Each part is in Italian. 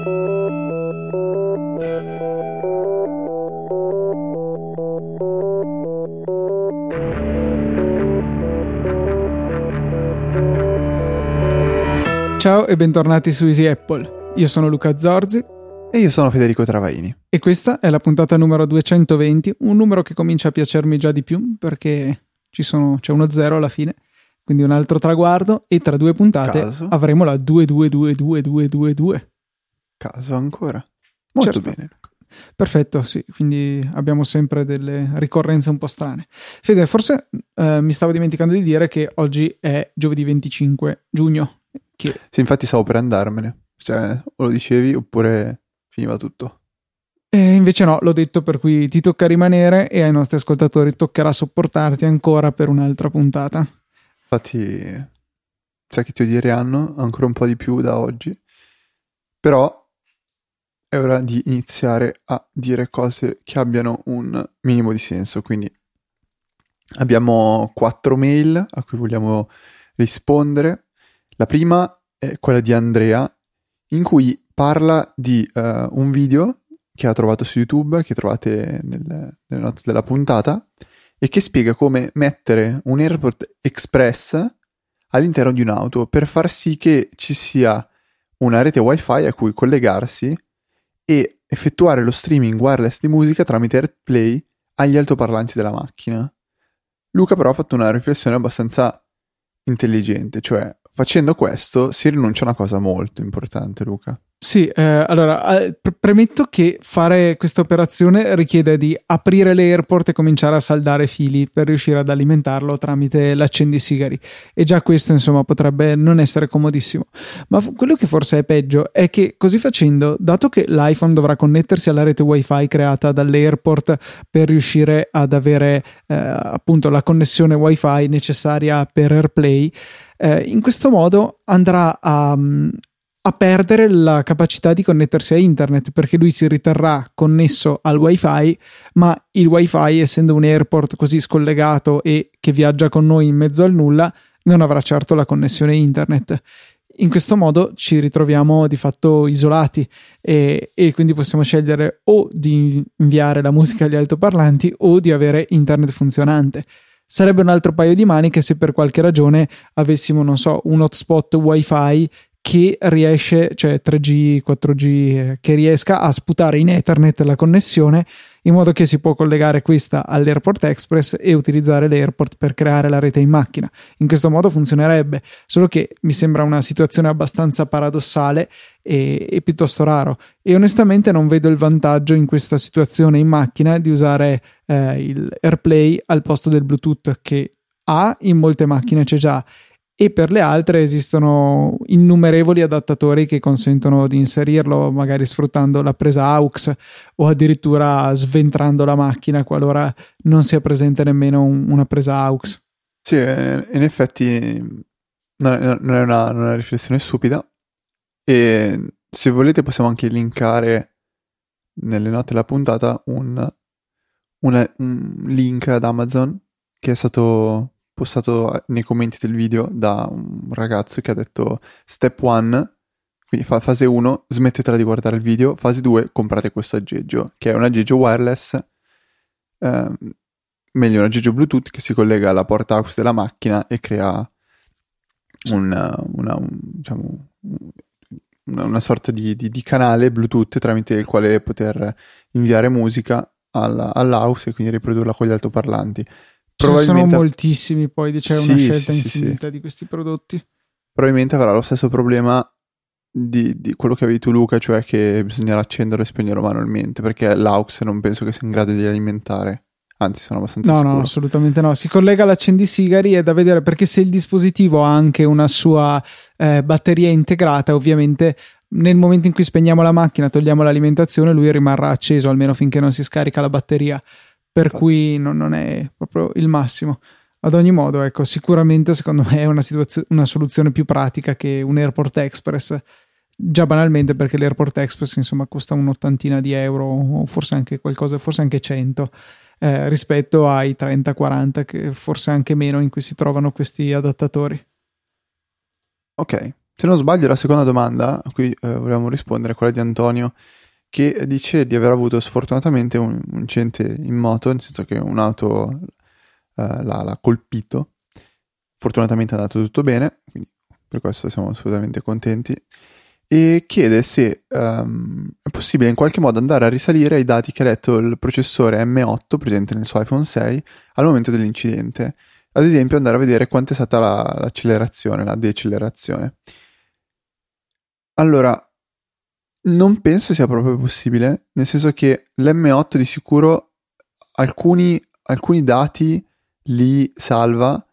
Ciao e bentornati su Easy Apple. Io sono Luca Zorzi. E io sono Federico Travaini. E questa è la puntata numero 220, un numero che comincia a piacermi già di più perché sono, c'è uno zero alla fine, quindi un altro traguardo e tra due puntate Caso. avremo la 2222222. Caso ancora. Molto certo. bene. Perfetto, sì, quindi abbiamo sempre delle ricorrenze un po' strane. Fede, forse eh, mi stavo dimenticando di dire che oggi è giovedì 25 giugno, che... Sì, infatti stavo per andarmene. Cioè, o lo dicevi oppure finiva tutto. E invece no, l'ho detto, per cui ti tocca rimanere e ai nostri ascoltatori toccherà sopportarti ancora per un'altra puntata. Infatti, sai che ti odieranno ancora un po' di più da oggi. Però è ora di iniziare a dire cose che abbiano un minimo di senso. Quindi abbiamo quattro mail a cui vogliamo rispondere. La prima è quella di Andrea, in cui parla di uh, un video che ha trovato su YouTube, che trovate nel, nelle note della puntata, e che spiega come mettere un AirPort Express all'interno di un'auto per far sì che ci sia una rete wifi a cui collegarsi e effettuare lo streaming wireless di musica tramite AirPlay agli altoparlanti della macchina. Luca però ha fatto una riflessione abbastanza intelligente, cioè facendo questo si rinuncia a una cosa molto importante, Luca. Sì, eh, allora eh, premetto che fare questa operazione richiede di aprire l'AirPort e cominciare a saldare fili per riuscire ad alimentarlo tramite l'accendisigari e già questo insomma potrebbe non essere comodissimo. Ma f- quello che forse è peggio è che così facendo, dato che l'iPhone dovrà connettersi alla rete WiFi creata dall'AirPort per riuscire ad avere eh, appunto la connessione WiFi necessaria per AirPlay, eh, in questo modo andrà a, a perdere la capacità di connettersi a internet perché lui si riterrà connesso al wifi ma il wifi essendo un airport così scollegato e che viaggia con noi in mezzo al nulla non avrà certo la connessione internet. In questo modo ci ritroviamo di fatto isolati e, e, quindi possiamo scegliere o di inviare la musica agli altoparlanti o di avere internet funzionante. Sarebbe un altro paio di maniche se per qualche ragione avessimo non so un hotspot wifi che riesce, cioè 3G, 4G, eh, che riesca a sputare in Ethernet la connessione in modo che si può collegare questa all'Airport Express e utilizzare l'Airport per creare la rete in macchina. In questo modo funzionerebbe, solo che mi sembra una situazione abbastanza paradossale e, e piuttosto raro. E onestamente non vedo il vantaggio in questa situazione in macchina di usare eh, il AirPlay al posto del Bluetooth che ha in molte macchine c'è già e per le altre esistono innumerevoli adattatori che consentono di inserirlo, magari sfruttando la presa AUX o addirittura sventrando la macchina qualora non sia presente nemmeno un, una presa AUX. Sì, eh, in effetti non è, una, una riflessione stupida e se volete possiamo anche linkare nelle note della puntata un, una, un link ad Amazon che è stato postato nei commenti del video da un ragazzo che ha detto step 1, quindi fa fase 1, smettetela di guardare il video, fase 2, comprate questo aggeggio, che è un aggeggio wireless, eh, meglio un aggeggio Bluetooth che si collega alla porta AUX della macchina e crea una, una, un, diciamo, una, una sorta di, di, di, canale Bluetooth tramite il quale poter inviare musica alla, all'AUX e quindi riprodurla con gli altoparlanti. Probabilmente... sono moltissimi, poi c'è sì, una scelta sì, infinita sì. di questi prodotti. Probabilmente avrà lo stesso problema di, di, quello che avevi tu Luca, cioè che bisognerà accenderlo e spegnerlo manualmente, perché l'aux non penso che sia in grado di alimentare. Anzi, sono abbastanza no, sicuro. No, assolutamente no. Si collega all'accendisigari è da vedere perché se il dispositivo ha anche una sua eh, batteria integrata, ovviamente nel momento in cui spegniamo la macchina, togliamo l'alimentazione, lui rimarrà acceso almeno finché non si scarica la batteria per Infatti. cui non, non, è proprio il massimo. Ad ogni modo, ecco, sicuramente secondo me è una, situazio- una soluzione più pratica che un Airport Express, già banalmente perché l'Airport Express insomma costa un'ottantina di euro o forse anche qualcosa, forse anche 100 eh, rispetto ai 30-40 che forse anche meno in cui si trovano questi adattatori. Ok, se non sbaglio la seconda domanda a cui eh, volevamo rispondere è quella di Antonio che dice di aver avuto sfortunatamente un, un incidente in moto, nel senso che un'auto eh, l'ha, l'ha colpito. Fortunatamente è andato tutto bene, quindi per questo siamo assolutamente contenti. E chiede se um, è possibile in qualche modo andare a risalire ai dati che ha letto il processore M8 presente nel suo iPhone 6 al momento dell'incidente. Ad esempio andare a vedere quanto è stata la, l'accelerazione, la decelerazione. Allora, non penso sia proprio possibile, nel senso che l'M8 di sicuro alcuni, alcuni dati li salva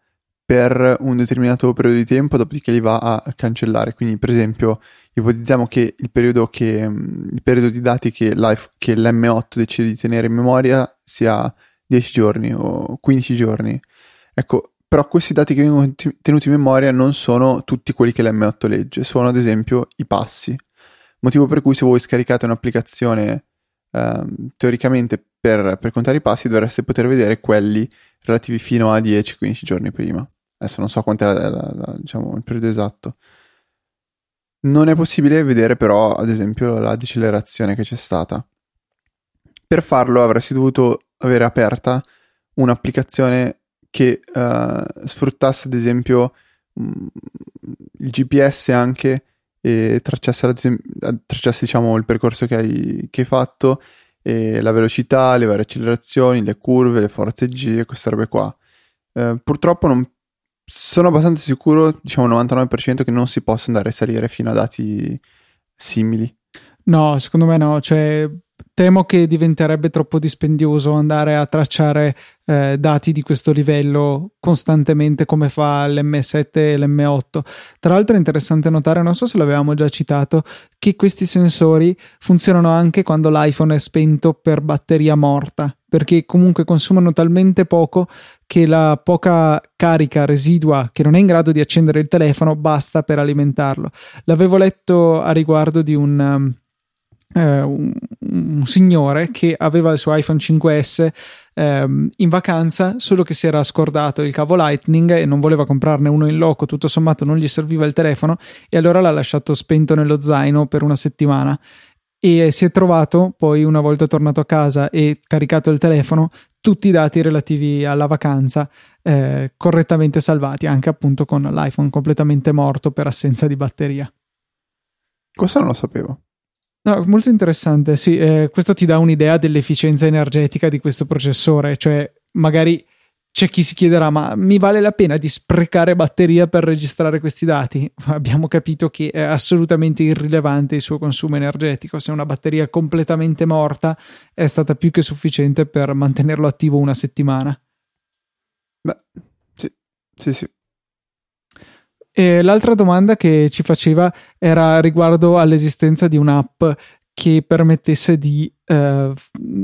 per un determinato periodo di tempo, dopodiché li va a cancellare. Quindi, per esempio, ipotizziamo che il periodo, che, il periodo di dati che, che, l'M8 decide di tenere in memoria sia 10 giorni o 15 giorni. Ecco, però questi dati che vengono tenuti in memoria non sono tutti quelli che l'M8 legge, sono ad esempio i passi. Motivo per cui se voi scaricate un'applicazione eh, teoricamente per, per, contare i passi dovreste poter vedere quelli relativi fino a 10-15 giorni prima. Adesso non so la, la, diciamo, il periodo esatto. Non è possibile vedere però ad esempio la decelerazione che c'è stata. Per farlo avresti dovuto avere aperta un'applicazione che uh, sfruttasse ad esempio um, il GPS anche e tracciasse, tracciasse diciamo, il percorso che hai, che hai fatto, la velocità, le varie accelerazioni, le curve, le forze G e queste robe qua. Eh, purtroppo non, sono abbastanza sicuro, diciamo 99%, che non si possa andare a salire fino a dati simili. No, secondo me no, cioè temo che diventerebbe troppo dispendioso andare a tracciare eh, dati di questo livello costantemente come fa l'M7 e l'M8. Tra l'altro è interessante notare, non so se l'avevamo già citato, che questi sensori funzionano anche quando l'iPhone è spento per batteria morta, perché comunque consumano talmente poco che la poca carica residua che non è in grado di accendere il telefono basta per alimentarlo. L'avevo letto a riguardo di un... Um, eh, un, un, signore che aveva il suo iPhone 5S ehm, in vacanza, solo che si era scordato il cavo Lightning e non voleva comprarne uno in loco, tutto sommato non gli serviva il telefono e allora l'ha lasciato spento nello zaino per una settimana. E si è trovato poi una volta tornato a casa e caricato il telefono tutti i dati relativi alla vacanza eh, correttamente salvati anche appunto con l'iPhone completamente morto per assenza di batteria. Questo non lo sapevo No, molto interessante, sì, eh, questo ti dà un'idea dell'efficienza energetica di questo processore, cioè magari c'è chi si chiederà ma mi vale la pena di sprecare batteria per registrare questi dati? Abbiamo capito che è assolutamente irrilevante il suo consumo energetico, se una batteria completamente morta è stata più che sufficiente per mantenerlo attivo una settimana. Beh, sì, sì, sì. E l'altra domanda che ci faceva era riguardo all'esistenza di un'app che permettesse di eh,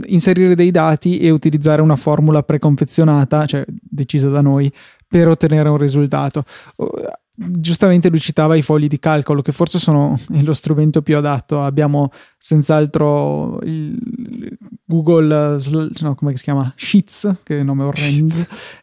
inserire dei dati e utilizzare una formula preconfezionata, cioè decisa da noi, per ottenere un risultato. Giustamente lui citava i fogli di calcolo che forse sono lo strumento più adatto. Abbiamo senz'altro il Google no, come si chiama Sheets che è un nome orrendo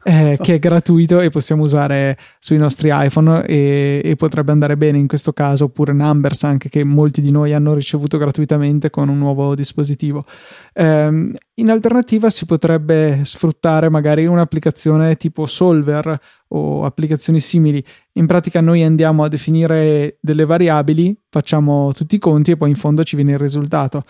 eh, che è gratuito e possiamo usare sui nostri iPhone e, e, potrebbe andare bene in questo caso oppure Numbers anche che molti di noi hanno ricevuto gratuitamente con un nuovo dispositivo eh, in alternativa si potrebbe sfruttare magari un'applicazione tipo Solver o applicazioni simili. In pratica noi andiamo a definire delle variabili, facciamo tutti i conti e poi in fondo ci viene il risultato.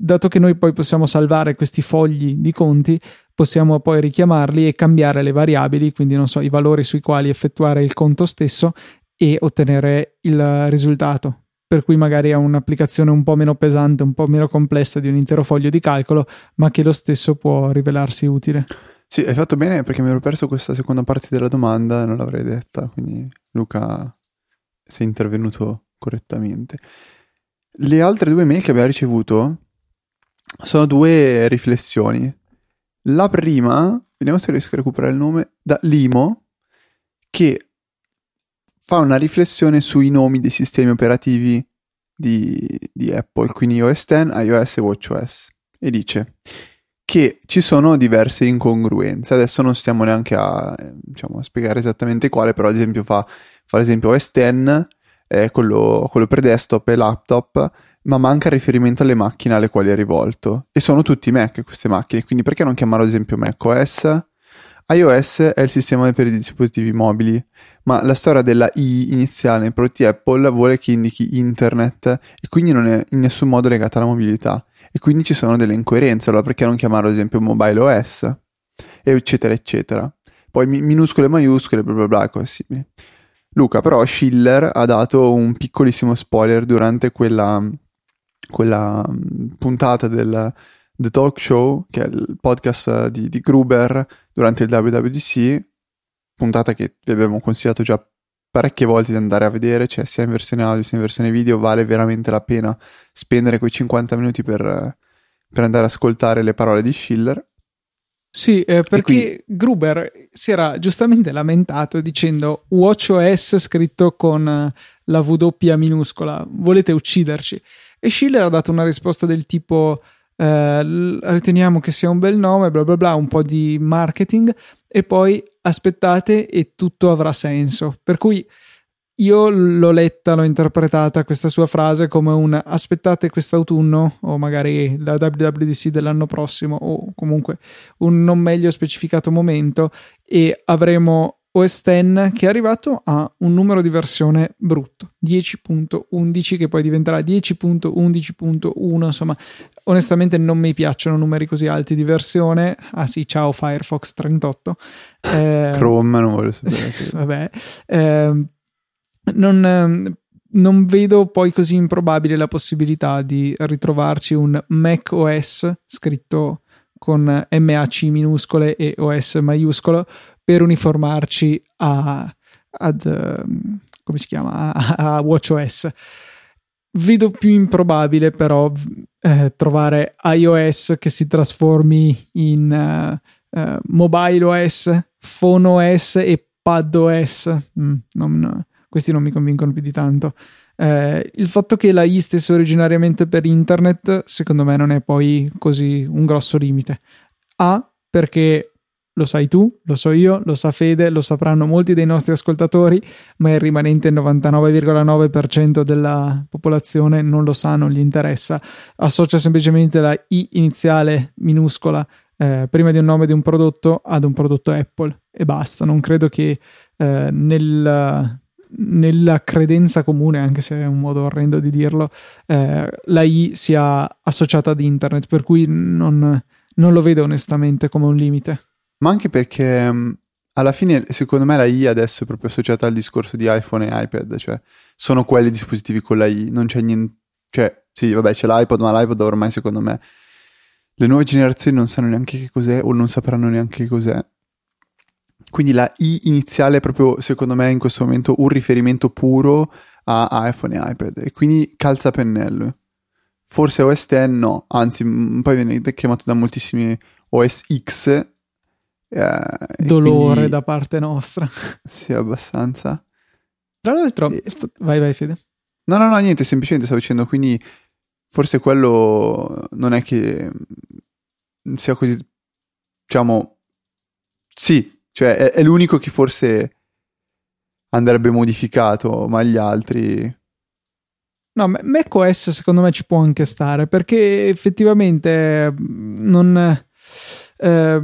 Dato che noi poi possiamo salvare questi fogli di conti, possiamo poi richiamarli e cambiare le variabili, quindi non so, i valori sui quali effettuare il conto stesso e ottenere il risultato. Per cui magari è un'applicazione un po' meno pesante, un po' meno complessa di un intero foglio di calcolo, ma che lo stesso può rivelarsi utile. Sì, hai fatto bene perché mi ero perso questa seconda parte della domanda e non l'avrei detta, quindi Luca sei intervenuto correttamente. Le altre due mail che abbiamo ricevuto sono due riflessioni. La prima, vediamo se riesco a recuperare il nome, da Limo, che fa una riflessione sui nomi dei sistemi operativi di, di Apple, quindi OS X, iOS e WatchOS, e dice che ci sono diverse incongruenze. Adesso non stiamo neanche a, diciamo, a spiegare esattamente quale, però ad esempio fa, fa l'esempio OS X, è quello, quello per desktop e laptop, ma manca riferimento alle macchine alle quali è rivolto. E sono tutti Mac queste macchine, quindi perché non chiamarlo ad esempio macOS? iOS è il sistema per i dispositivi mobili, ma la storia della I iniziale nei prodotti Apple vuole che indichi internet e quindi non è in nessun modo legata alla mobilità. E quindi ci sono delle incoerenze, allora perché non chiamarlo ad esempio mobile OS? Eccetera, eccetera. Poi minuscole maiuscole, bla bla bla, e cose simili. Luca, però Schiller ha dato un piccolissimo spoiler durante quella, quella mm, puntata del The Talk Show, che è il podcast di, di Gruber durante il WWDC, puntata che vi abbiamo consigliato già parecchie volte di andare a vedere, cioè sia in versione audio sia in versione video, vale veramente la pena spendere quei 50 minuti per, per andare ad ascoltare le parole di Schiller. Sì, eh, perché quindi... Gruber si era giustamente lamentato dicendo WatchOS scritto con eh, la W minuscola, volete ucciderci? E Schiller ha dato una risposta del tipo eh, riteniamo che sia un bel nome, bla bla bla, un po' di marketing e poi aspettate e tutto avrà senso. Per cui io l'ho letta, l'ho interpretata questa sua frase come un aspettate quest'autunno o magari la WWDC dell'anno prossimo o comunque un non meglio specificato momento e avremo OS X che è arrivato a un numero di versione brutto 10.11 che poi diventerà 10.11.1 insomma onestamente non mi piacciono numeri così alti di versione. Ah sì ciao Firefox 38 eh, Chrome non voglio sapere. Vabbè. Eh, non, non vedo poi così improbabile la possibilità di ritrovarci un Mac OS scritto con MAC minuscole e OS maiuscolo per uniformarci a, ad, ehm, come si chiama, a, a WatchOS. Vedo più improbabile però eh, trovare iOS che si trasformi in uh, uh, mobile OS, phone OS e pad OS. Mm, non, questi non mi convincono più di tanto. Eh, il fatto che la I stesse originariamente per internet, secondo me, non è poi così un grosso limite. A, perché lo sai tu, lo so io, lo sa Fede, lo sapranno molti dei nostri ascoltatori, ma il rimanente 99,9% della popolazione non lo sa, non gli interessa. Associa semplicemente la I iniziale minuscola eh, prima di un nome di un prodotto ad un prodotto Apple e basta. Non credo che eh, nel, nella credenza comune, anche se è un modo orrendo di dirlo, eh, la I sia associata ad internet, per cui non, non lo vedo onestamente come un limite ma anche perché mm, alla fine secondo me la I adesso è proprio associata al discorso di iPhone e iPad, cioè sono quelli dispositivi con la I, non c'è niente, cioè sì vabbè c'è l'iPod, ma l'iPod ormai secondo me le nuove generazioni non sanno neanche che cos'è o non sapranno neanche che cos'è. Quindi la I iniziale è proprio secondo me in questo momento un riferimento puro a iPhone e iPad e quindi calza pennello. Forse OS X no, anzi poi viene chiamato da moltissimi OS X eh, Dolore quindi... da parte nostra. Sì, abbastanza. Tra l'altro, e... st- vai, vai, Fede. No, no, no, niente, semplicemente stavo dicendo, quindi forse quello non è che sia così, diciamo, sì, cioè è, è l'unico che forse andrebbe modificato, ma gli altri... No, macOS secondo me ci può anche stare perché effettivamente non... Eh,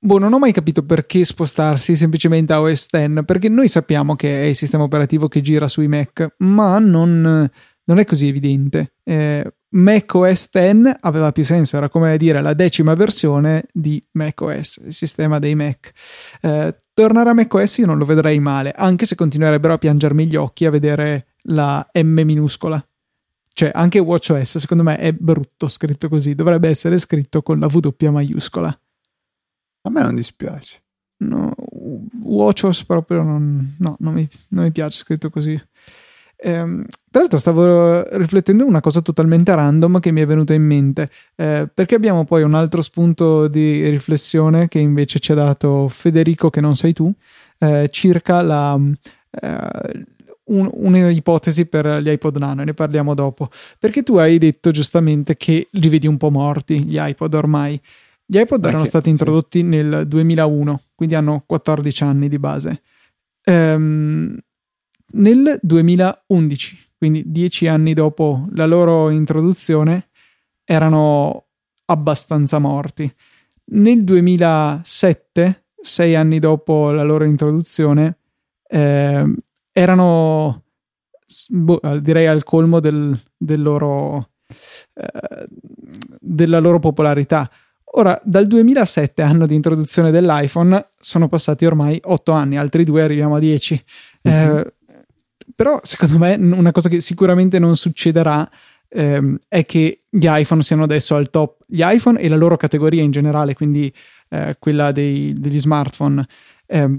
Boh, non ho mai capito perché spostarsi semplicemente a OS X, perché noi sappiamo che è il sistema operativo che gira sui Mac, ma non, non è così evidente. Eh, Mac OS X aveva più senso, era come dire la decima versione di Mac OS, il sistema dei Mac. Eh, tornare a Mac OS io non lo vedrei male, anche se continuerebbero a piangermi gli occhi a vedere la M minuscola. Cioè, anche WatchOS secondo me è brutto scritto così, dovrebbe essere scritto con la W maiuscola. A me non dispiace. No, WatchOS proprio non, no, non, mi, non mi piace scritto così. Eh, tra l'altro stavo riflettendo una cosa totalmente random che mi è venuta in mente, eh, perché abbiamo poi un altro spunto di riflessione che invece ci ha dato Federico, che non sei tu, eh, circa la, eh, un, un'ipotesi per gli iPod Nano, ne parliamo dopo, perché tu hai detto giustamente che li vedi un po' morti, gli iPod ormai. Gli iPod erano stati introdotti sì. nel 2001, quindi hanno 14 anni di base. Ehm, nel 2011, quindi dieci anni dopo la loro introduzione, erano abbastanza morti. Nel 2007, sei anni dopo la loro introduzione, eh, erano boh, direi al colmo del, del loro, eh, della loro popolarità. Ora, dal 2007, anno di introduzione dell'iPhone, sono passati ormai 8 anni, altri due arriviamo a 10. Mm-hmm. Eh, però, secondo me, una cosa che sicuramente non succederà ehm, è che gli iPhone siano adesso al top. Gli iPhone e la loro categoria in generale, quindi eh, quella dei, degli smartphone, eh,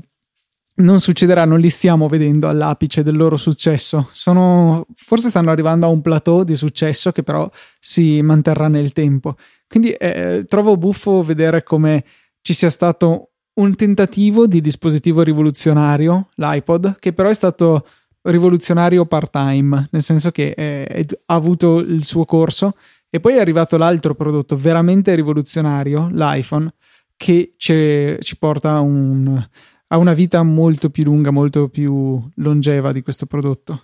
non succederà, non li stiamo vedendo all'apice del loro successo. Sono, forse stanno arrivando a un plateau di successo che però si manterrà nel tempo. Quindi eh, trovo buffo vedere come ci sia stato un tentativo di dispositivo rivoluzionario, l'iPod, che però è stato rivoluzionario part-time, nel senso che eh, ha avuto il suo corso e poi è arrivato l'altro prodotto veramente rivoluzionario, l'iPhone, che ci porta un, a una vita molto più lunga, molto più longeva di questo prodotto.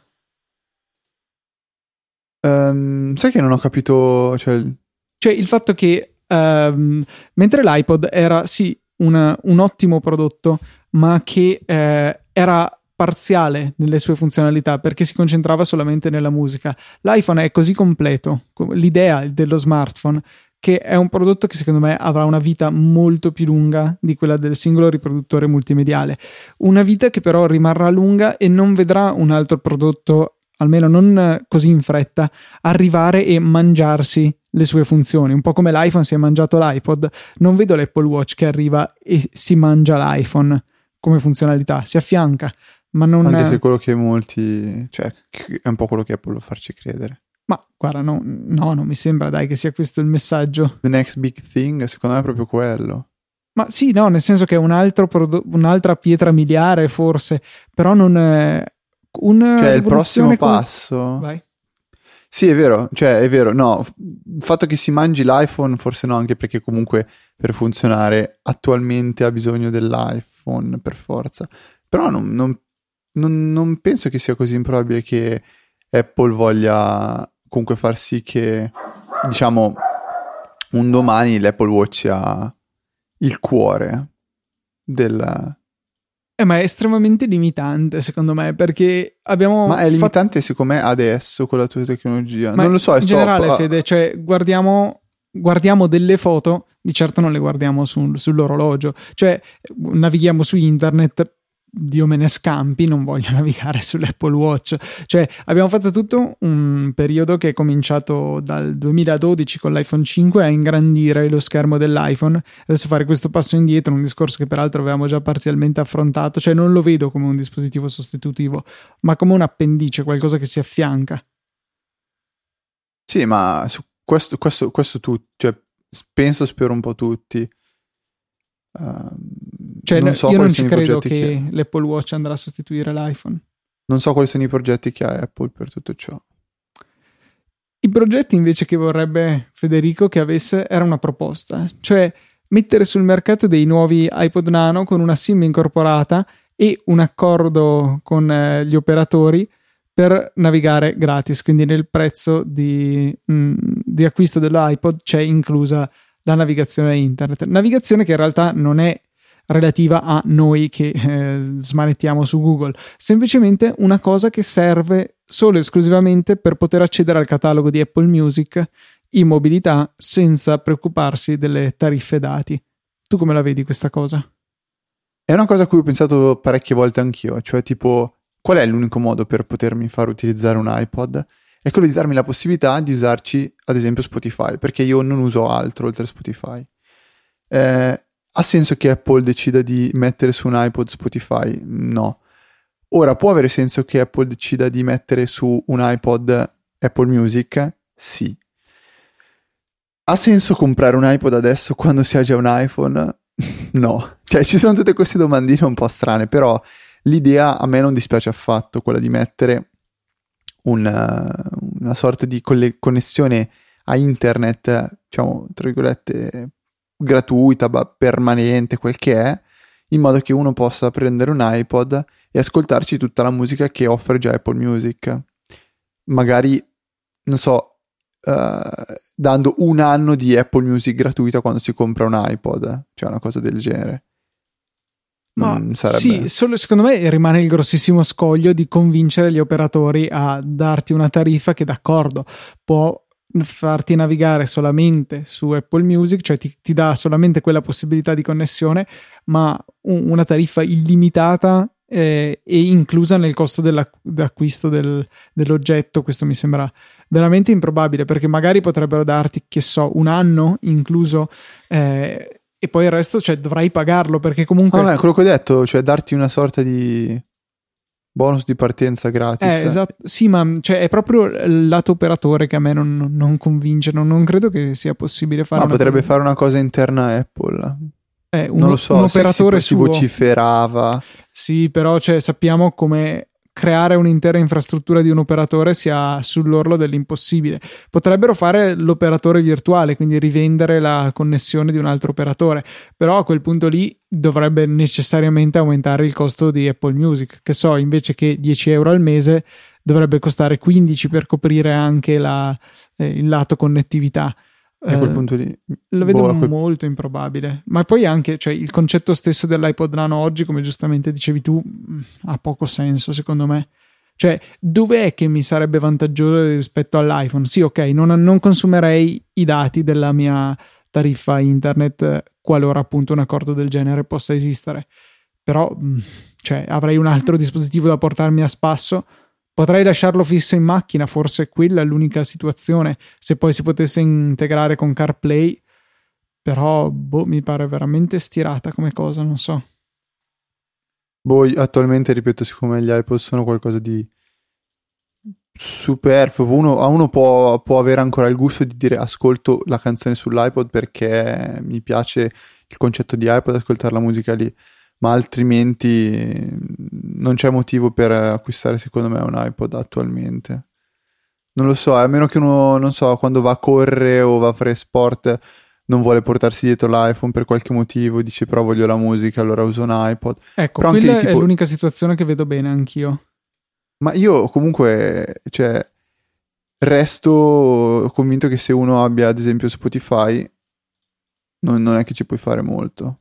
Um, sai che non ho capito, cioè... cioè il fatto che um, mentre l'iPod era sì una, un ottimo prodotto, ma che eh, era parziale nelle sue funzionalità perché si concentrava solamente nella musica. L'iPhone è così completo, l'idea dello smartphone, che è un prodotto che secondo me avrà una vita molto più lunga di quella del singolo riproduttore multimediale. Una vita che però rimarrà lunga e non vedrà un altro prodotto, almeno non così in fretta, arrivare e mangiarsi le sue funzioni. Un po' come l'iPhone si è mangiato l'iPod, non vedo l'Apple Watch che arriva e si mangia l'iPhone come funzionalità, si affianca ma non... Anche se quello che molti... cioè, è un po' quello che Apple vuole farci credere. Ma guarda, no, no, non mi sembra dai che sia questo il messaggio. The next big thing, secondo me è proprio quello. Ma sì, no, nel senso che è un altro prodo- un'altra pietra miliare forse, però non è un... Cioè il prossimo con... passo... Vai. Sì, è vero, cioè è vero, no, il fatto che si mangi l'iPhone forse no, anche perché comunque per funzionare attualmente ha bisogno dell'iPhone per forza, però non, non non, non penso che sia così improbabile che Apple voglia comunque far sì che, diciamo, un domani l'Apple Watch sia il cuore del... Eh, ma è estremamente limitante secondo me perché abbiamo... Ma è limitante fatto... secondo me adesso con la tua tecnologia. Ma non lo so, è In generale, so... Fede, cioè guardiamo, guardiamo delle foto, di certo non le guardiamo su, sull'orologio, cioè navighiamo su internet Dio me ne scampi, non voglio navigare sull'Apple Watch. Cioè, abbiamo fatto tutto un periodo che è cominciato dal 2012 con l'iPhone 5 a ingrandire lo schermo dell'iPhone. Adesso fare questo passo indietro, un discorso che peraltro avevamo già parzialmente affrontato, cioè non lo vedo come un dispositivo sostitutivo, ma come un appendice, qualcosa che si affianca. Sì, ma su questo, questo, questo tu, cioè, penso, spero un po' tutti. Uh, cioè, non so io non ci credo che, che l'Apple Watch andrà a sostituire l'iPhone. Non so quali sono i progetti che ha Apple per tutto ciò. I progetti invece che vorrebbe Federico che avesse era una proposta, cioè mettere sul mercato dei nuovi iPod Nano con una SIM incorporata e un accordo con eh, gli operatori per navigare gratis, quindi nel prezzo di, mh, mm, di acquisto dell'iPod c'è inclusa la navigazione internet. Navigazione che in realtà non è relativa a noi che eh, smanettiamo su Google, semplicemente una cosa che serve solo e esclusivamente per poter accedere al catalogo di Apple Music in mobilità senza preoccuparsi delle tariffe dati. Tu come la vedi questa cosa? È una cosa a cui ho pensato parecchie volte anch'io, cioè tipo qual è l'unico modo per potermi far utilizzare un iPod? È quello di darmi la possibilità di usarci ad esempio Spotify, perché io non uso altro oltre Spotify. Eh, ha senso che Apple decida di mettere su un iPod Spotify? No. Ora, può avere senso che Apple decida di mettere su un iPod Apple Music? Sì. Ha senso comprare un iPod adesso quando si ha già un iPhone? no. Cioè, ci sono tutte queste domandine un po' strane, però l'idea a me non dispiace affatto, quella di mettere una, una sorta di coll- connessione a internet, diciamo, tra virgolette, gratuita, permanente, quel che è, in modo che uno possa prendere un iPod e ascoltarci tutta la musica che offre già Apple Music. Magari, non so, uh, dando un anno di Apple Music gratuita quando si compra un iPod, cioè una cosa del genere. Ma sarebbe... sì, solo, secondo me rimane il grossissimo scoglio di convincere gli operatori a darti una tariffa che d'accordo può farti navigare solamente su Apple Music, cioè ti, ti dà solamente quella possibilità di connessione, ma un, una tariffa illimitata eh, e inclusa nel costo dell'acquisto del, dell'oggetto. Questo mi sembra veramente improbabile perché magari potrebbero darti, che so, un anno incluso. Eh, e poi il resto, cioè, dovrai pagarlo perché comunque. No, no, è quello che ho detto, cioè darti una sorta di bonus di partenza gratis. Eh, esatto. Sì, ma cioè, è proprio il lato operatore che a me non, non convince. Non, non, credo che sia possibile fare. Ma potrebbe cosa... fare una cosa interna a Apple. Eh, un, non lo so, un operatore si, si vociferava. Sì, però cioè, sappiamo come creare un'intera infrastruttura di un operatore sia sull'orlo dell'impossibile. Potrebbero fare l'operatore virtuale, quindi rivendere la connessione di un altro operatore, però a quel punto lì dovrebbe necessariamente aumentare il costo di Apple Music, che so, invece che 10 euro al mese dovrebbe costare 15 per coprire anche la, eh, il lato connettività. A quel eh, punto lì lo vedo boh, quel... molto improbabile. Ma poi anche cioè, il concetto stesso dell'iPod Nano oggi, come giustamente dicevi tu, mm, ha poco senso secondo me. Cioè, dov'è che mi sarebbe vantaggioso rispetto all'iPhone? Sì, ok, non, non consumerei i dati della mia tariffa internet qualora appunto un accordo del genere possa esistere. Però, mm, cioè, avrei un altro dispositivo da portarmi a spasso Potrei lasciarlo fisso in macchina, forse quella è l'unica situazione, se poi si potesse integrare con CarPlay, però boh, mi pare veramente stirata come cosa, non so. Boh, attualmente, ripeto, siccome gli iPod sono qualcosa di superfluo, uno, a uno può, può avere ancora il gusto di dire ascolto la canzone sull'iPod perché mi piace il concetto di iPod, ascoltare la musica lì ma altrimenti non c'è motivo per acquistare secondo me un iPod attualmente. Non lo so, a meno che uno, non so, quando va a correre o va a fare sport non vuole portarsi dietro l'iPhone per qualche motivo, dice però voglio la musica, allora uso un iPod. Ecco, però quella tipo... è l'unica situazione che vedo bene anch'io. Ma io comunque, cioè, resto convinto che se uno abbia ad esempio Spotify, non, non è che ci puoi fare molto.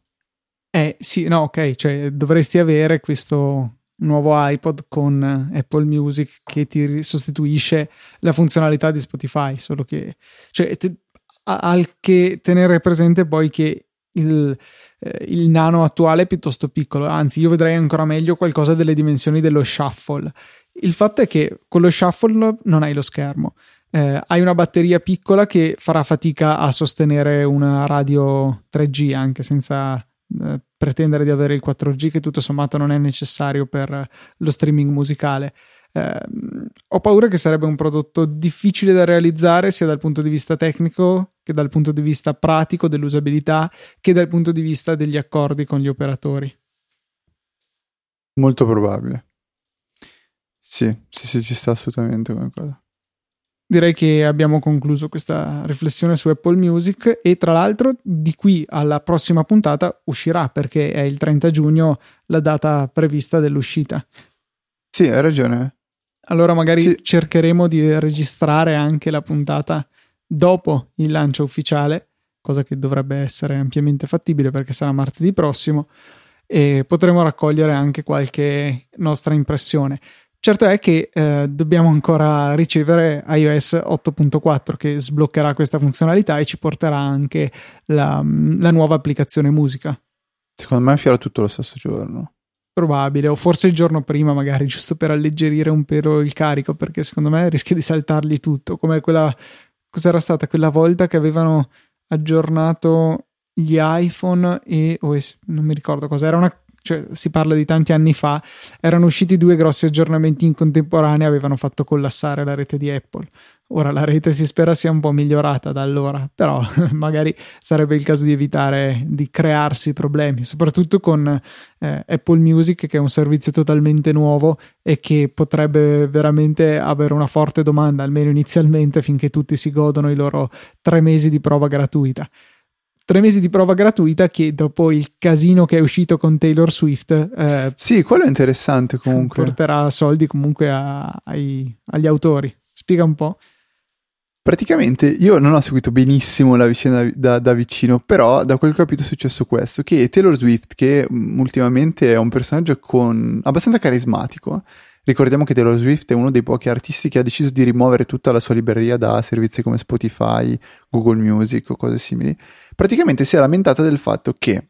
Eh sì, no, ok, cioè dovresti avere questo nuovo iPod con Apple Music che ti sostituisce la funzionalità di Spotify, solo che cioè, te, al che tenere presente poi che il, eh, il, nano attuale è piuttosto piccolo, anzi io vedrei ancora meglio qualcosa delle dimensioni dello shuffle. Il fatto è che con lo shuffle non hai lo schermo, eh, hai una batteria piccola che farà fatica a sostenere una radio 3G anche senza eh, pretendere di avere il 4G che tutto sommato non è necessario per lo streaming musicale. Eh, ho paura che sarebbe un prodotto difficile da realizzare sia dal punto di vista tecnico che dal punto di vista pratico dell'usabilità che dal punto di vista degli accordi con gli operatori. Molto probabile. Sì, sì, sì, ci sta assolutamente come cosa direi che abbiamo concluso questa riflessione su Apple Music e tra l'altro di qui alla prossima puntata uscirà perché è il 30 giugno la data prevista dell'uscita. Sì, hai ragione. Allora magari sì. cercheremo di registrare anche la puntata dopo il lancio ufficiale, cosa che dovrebbe essere ampiamente fattibile perché sarà martedì prossimo e potremo raccogliere anche qualche nostra impressione. Certo è che eh, dobbiamo ancora ricevere iOS 8.4 che sbloccherà questa funzionalità e ci porterà anche la, la nuova applicazione musica. Secondo me uscirà tutto lo stesso giorno. Probabile, o forse il giorno prima, magari giusto per alleggerire un pelo il carico, perché secondo me rischia di saltargli tutto. Come quella. Cos'era stata quella volta che avevano aggiornato gli iPhone e. Oh, non mi ricordo cosa. Era una cioè si parla di tanti anni fa, erano usciti due grossi aggiornamenti in contemporanea e avevano fatto collassare la rete di Apple. Ora la rete si spera sia un po' migliorata da allora, però magari sarebbe il caso di evitare di crearsi problemi, soprattutto con eh, Apple Music che è un servizio totalmente nuovo e che potrebbe veramente avere una forte domanda, almeno inizialmente, finché tutti si godono i loro tre mesi di prova gratuita tre mesi di prova gratuita che dopo il casino che è uscito con Taylor Swift eh, sì quello è interessante comunque. porterà soldi comunque a, ai, agli autori. Spiega un po' Praticamente io non ho seguito benissimo la vicenda da, da, vicino, però da quel che ho capito è successo questo, che Taylor Swift, che mm, ultimamente è un personaggio con... abbastanza carismatico, ricordiamo che Taylor Swift è uno dei pochi artisti che ha deciso di rimuovere tutta la sua libreria da servizi come Spotify, Google Music o cose simili, praticamente si è lamentata del fatto che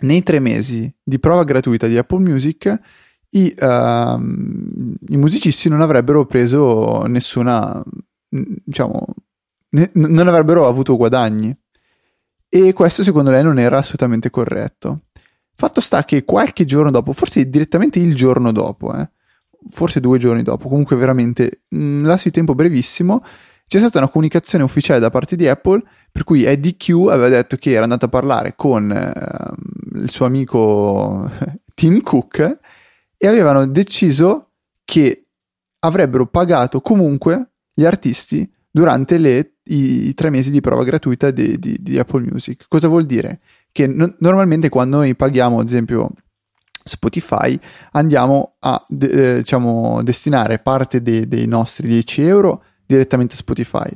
nei tre mesi di prova gratuita di Apple Music i, uh, i musicisti non avrebbero preso nessuna diciamo, ne, non avrebbero avuto guadagni. E questo secondo lei non era assolutamente corretto. Fatto sta che qualche giorno dopo, forse direttamente il giorno dopo, eh, forse due giorni dopo, comunque veramente un lasso di tempo brevissimo, c'è stata una comunicazione ufficiale da parte di Apple per cui Eddie Q aveva detto che era andato a parlare con eh, il suo amico Tim Cook e avevano deciso che avrebbero pagato comunque gli artisti durante le, i, i, tre mesi di prova gratuita di, di, di Apple Music. Cosa vuol dire? Che no, normalmente quando noi paghiamo, ad esempio, Spotify, andiamo a de, eh, diciamo, destinare parte de, dei nostri 10 euro direttamente Spotify.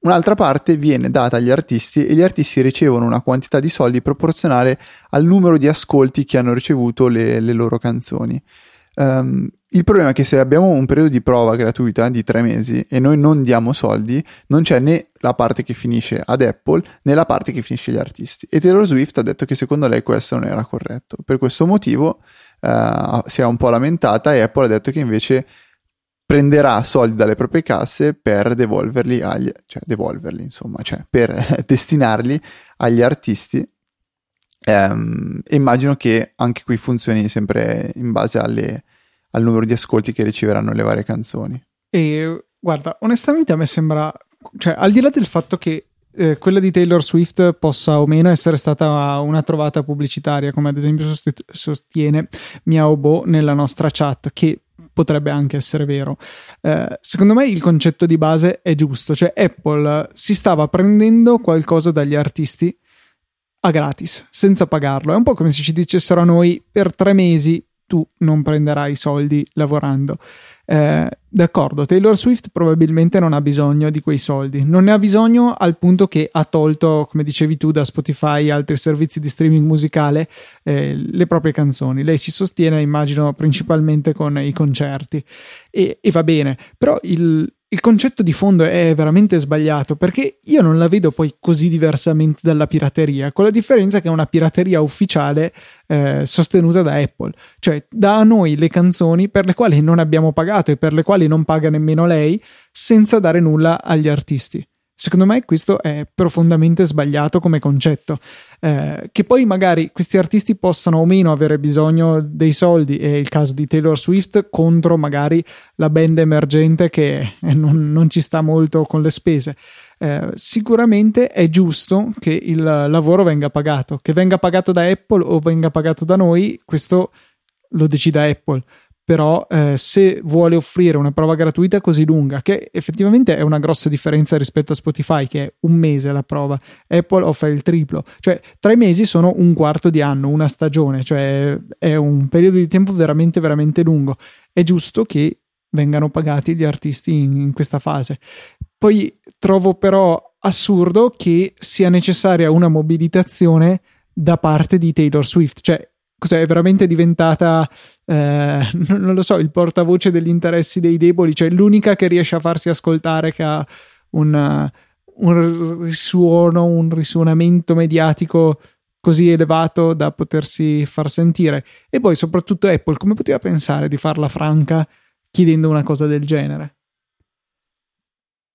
Un'altra parte viene data agli artisti e gli artisti ricevono una quantità di soldi proporzionale al numero di ascolti che hanno ricevuto le, le loro canzoni. Um, il problema è che se abbiamo un periodo di prova gratuita di tre mesi e noi non diamo soldi, non c'è né la parte che finisce ad Apple né la parte che finisce agli artisti. E Taylor Swift ha detto che secondo lei questo non era corretto. Per questo motivo uh, si è un po' lamentata e Apple ha detto che invece prenderà soldi dalle proprie casse per devolverli agli, cioè devolverli, insomma, cioè per destinarli agli artisti Um, immagino che anche qui funzioni sempre in base alle, al numero di ascolti che riceveranno le varie canzoni. E guarda, onestamente a me sembra, cioè al di là del fatto che eh, quella di Taylor Swift possa o meno essere stata una trovata pubblicitaria, come ad esempio sostiene Miaobo nella nostra chat, che potrebbe anche essere vero. Eh, secondo me il concetto di base è giusto, cioè Apple si stava prendendo qualcosa dagli artisti a gratis, senza pagarlo. È un po' come se ci dicessero a noi per tre mesi tu non prenderai soldi lavorando. Eh, d'accordo, Taylor Swift probabilmente non ha bisogno di quei soldi, non ne ha bisogno al punto che ha tolto, come dicevi tu, da Spotify e altri servizi di streaming musicale eh, le proprie canzoni. Lei si sostiene, immagino, principalmente con i concerti e, e va bene, però il, il concetto di fondo è veramente sbagliato perché io non la vedo poi così diversamente dalla pirateria, con la differenza che è una pirateria ufficiale eh, sostenuta da Apple, cioè dà a noi le canzoni per le quali non abbiamo pagato e per le quali non paga nemmeno lei senza dare nulla agli artisti. Secondo me questo è profondamente sbagliato come concetto. Eh, che poi magari questi artisti possano o meno avere bisogno dei soldi, è il caso di Taylor Swift contro magari la band emergente che non, non ci sta molto con le spese. Eh, sicuramente è giusto che il lavoro venga pagato, che venga pagato da Apple o venga pagato da noi, questo lo decida Apple però eh, se vuole offrire una prova gratuita così lunga, che effettivamente è una grossa differenza rispetto a Spotify, che è un mese la prova, Apple offre il triplo, cioè tre mesi sono un quarto di anno, una stagione, cioè è un periodo di tempo veramente, veramente lungo. È giusto che vengano pagati gli artisti in, in questa fase. Poi trovo però assurdo che sia necessaria una mobilitazione da parte di Taylor Swift, cioè cos'è, veramente diventata, eh, non lo so, il portavoce degli interessi dei deboli, cioè l'unica che riesce a farsi ascoltare, che ha un, un risuono, un risuonamento mediatico così elevato da potersi far sentire. E poi soprattutto Apple, come poteva pensare di farla franca chiedendo una cosa del genere?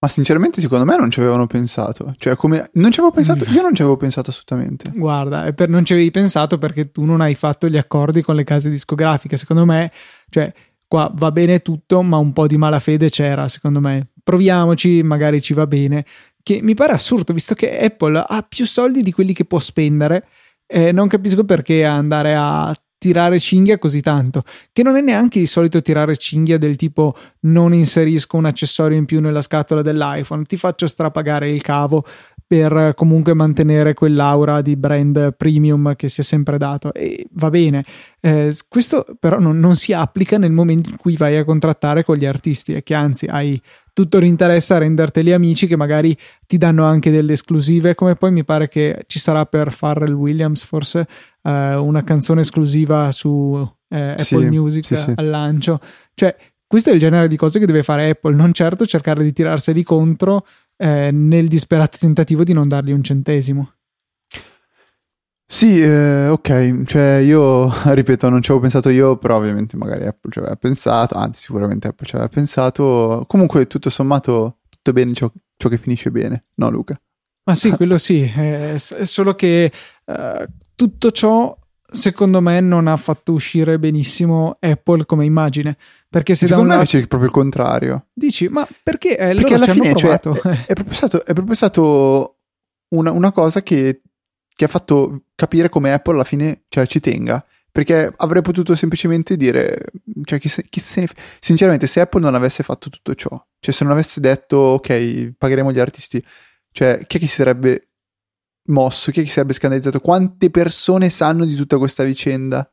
Ma sinceramente, secondo me non ci avevano pensato. Cioè, come. Non ci avevo pensato. Io non ci avevo pensato assolutamente. Guarda, per... non ci avevi pensato perché tu non hai fatto gli accordi con le case discografiche. Secondo me, cioè, qua va bene tutto, ma un po' di malafede c'era, secondo me. Proviamoci, magari ci va bene. Che mi pare assurdo, visto che Apple ha più soldi di quelli che può spendere. Eh, non capisco perché andare a tirare cinghia così tanto, che non è neanche il solito tirare cinghia del tipo non inserisco un accessorio in più nella scatola dell'iPhone, ti faccio strapagare il cavo per comunque mantenere quell'aura di brand premium che si è sempre dato e va bene. Eh, questo però non, non, si applica nel momento in cui vai a contrattare con gli artisti e che anzi hai tutto l'interesse a renderteli amici che magari ti danno anche delle esclusive come poi mi pare che ci sarà per Farrell Williams forse eh, una canzone esclusiva su eh, Apple sì, Music sì, sì. al lancio cioè questo è il genere di cose che deve fare Apple non certo cercare di tirarseli contro eh, nel disperato tentativo di non dargli un centesimo. Sì, eh, ok, cioè io, ripeto, non ci avevo pensato io, però ovviamente magari Apple ci aveva pensato, anzi sicuramente Apple ci aveva pensato. Comunque tutto sommato tutto bene ciò, ciò che finisce bene, no Luca? Ma sì, quello sì, è, è solo che uh, tutto ciò secondo me non ha fatto uscire benissimo Apple come immagine. Perché se Secondo da me lato... c'è proprio il contrario. Dici, ma perché? Eh, perché alla fine cioè, è, è, proprio stato, è proprio stato una, una cosa che, che, ha fatto capire come Apple alla fine cioè, ci tenga. Perché avrei potuto semplicemente dire, cioè, chi se, chi se ne... sinceramente, se Apple non avesse fatto tutto ciò, cioè se non avesse detto, ok, pagheremo gli artisti, cioè, chi è che si sarebbe mosso? Chi è che si sarebbe scandalizzato? Quante persone sanno di tutta questa vicenda?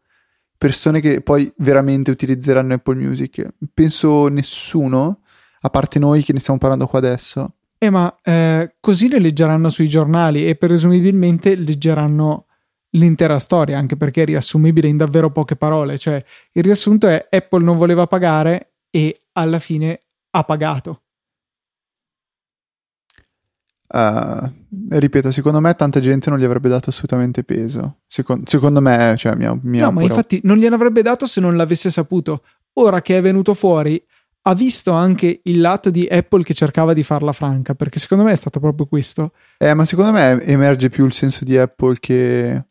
Persone che poi veramente utilizzeranno Apple Music? Penso nessuno, a parte noi che ne stiamo parlando qua adesso. Eh, ma eh, così le leggeranno sui giornali e presumibilmente leggeranno l'intera storia, anche perché è riassumibile in davvero poche parole. Cioè, il riassunto è Apple non voleva pagare e alla fine ha pagato. Uh, ripeto, secondo me tanta gente non gli avrebbe dato assolutamente peso. Secondo, secondo me, cioè, mia, mia no, ma infatti non gliene avrebbe dato se non l'avesse saputo. Ora che è venuto fuori, ha visto anche il lato di Apple che cercava di farla franca, perché secondo me è stato proprio questo. Eh, ma secondo me emerge più il senso di Apple che,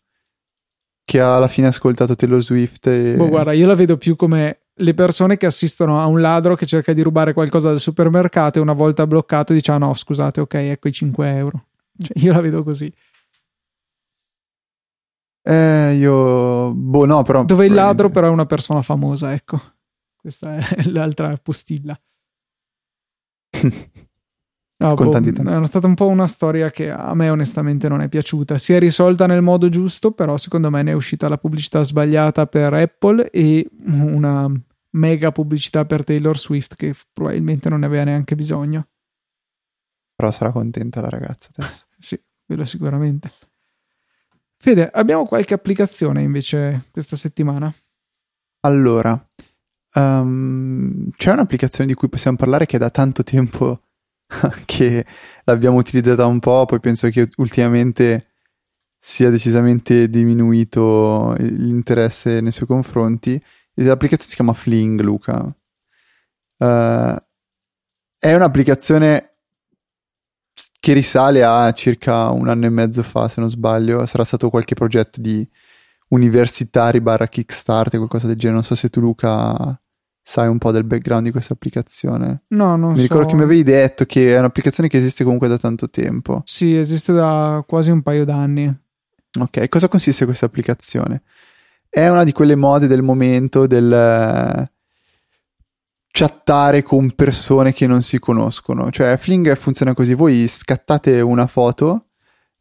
che ha alla fine ascoltato Taylor Swift. E... Boh, guarda, io la vedo più come le persone che assistono a un ladro che cerca di rubare qualcosa dal supermercato e una volta bloccato dice ah no scusate ok ecco i 5 euro. Cioè, io la vedo così. Eh io boh no però dove il ladro però è una persona famosa ecco. Questa è l'altra postilla. No, boh, è stata un po' una storia che a me onestamente non è piaciuta. Si è risolta nel modo giusto, però secondo me ne è uscita la pubblicità sbagliata per Apple e una mega pubblicità per Taylor Swift che probabilmente non ne aveva neanche bisogno. Però sarà contenta la ragazza adesso. sì, quello sicuramente. Fede, abbiamo qualche applicazione invece questa settimana? Allora, um, c'è un'applicazione di cui possiamo parlare che da tanto tempo che l'abbiamo utilizzata un po', poi penso che ultimamente sia decisamente diminuito l'interesse nei suoi confronti. L'applicazione si chiama Fling, Luca. Uh, è un'applicazione che risale a circa un anno e mezzo fa, se non sbaglio. Sarà stato qualche progetto di universitari barra Kickstarter, qualcosa del genere. Non so se tu, Luca, sai un po' del background di questa applicazione? No, non mi so. ricordo che mi avevi detto che è un'applicazione che esiste comunque da tanto tempo. Sì, esiste da quasi un paio d'anni. Ok, cosa consiste questa applicazione? È una di quelle mode del momento del eh, chattare con persone che non si conoscono. Cioè, Fling funziona così: voi scattate una foto